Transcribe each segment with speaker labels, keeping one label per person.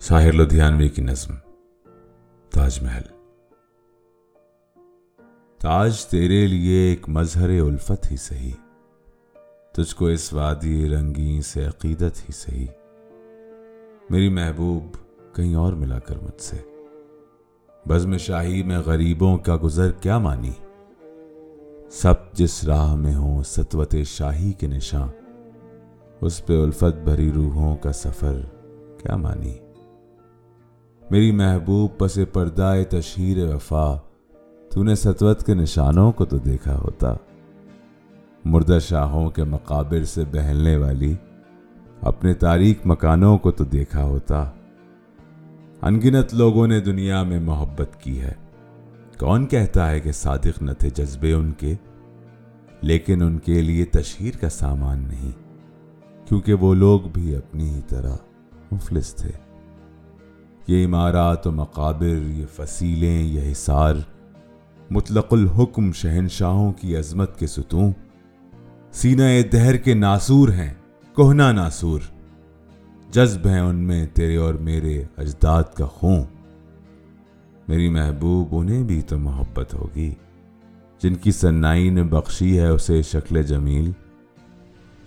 Speaker 1: شاہر لدھیانوی کی نظم، تاج محل۔ تاج تیرے لیے ایک مظہر الفت ہی سہی تجھ کو اس وادی رنگین سے عقیدت ہی سہی میری محبوب، کہیں اور ملا کر مجھ سے۔ بزم شاہی میں غریبوں کا گزر کیا مانی سب جس راہ میں ہوں ستوت شاہی کے نشاں، اس پہ الفت بھری روحوں کا سفر کیا مانی میری محبوب پس پردہ تشہیر وفا۔ تو نے ستوت کے نشانوں کو تو دیکھا ہوتا۔ مردہ شاہوں کے مقابر سے بہلنے والی اپنے تاریخ مکانوں کو تو دیکھا ہوتا۔ انگنت لوگوں نے دنیا میں محبت کی ہے۔ کون کہتا ہے کہ صادق نہ تھے جذبے ان کے؟ لیکن ان کے لیے تشہیر کا سامان نہیں، کیونکہ وہ لوگ بھی اپنی ہی طرح مفلس تھے۔ یہ عمارات و مقابر، یہ فصیلیں، یہ حصار، مطلق الحکم شہنشاہوں کی عظمت کے ستوں سینہ دہر کے ناسور ہیں کوہنا ناسور، جذب ہیں ان میں تیرے اور میرے اجداد کا خون۔ میری محبوب، انہیں بھی تو محبت ہوگی، جن کی سنائی نے بخشی ہے اسے شکل جمیل۔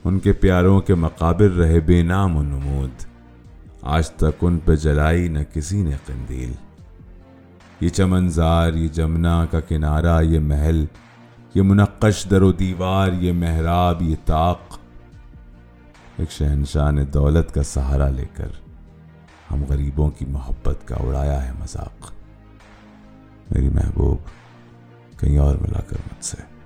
Speaker 1: ان کے پیاروں کے مقابر رہے بے نام و نمود۔ آج تک ان پہ جلائی نہ کسی نے قندیل۔ یہ چمنزار، یہ جمنا کا کنارہ، یہ محل، یہ منقش در و دیوار، یہ محراب، یہ طاق۔ ایک شہنشاہ نے دولت کا سہارا لے کر ہم غریبوں کی محبت کا اڑایا ہے مذاق۔ میری محبوب، کہیں اور ملا کر مجھ سے۔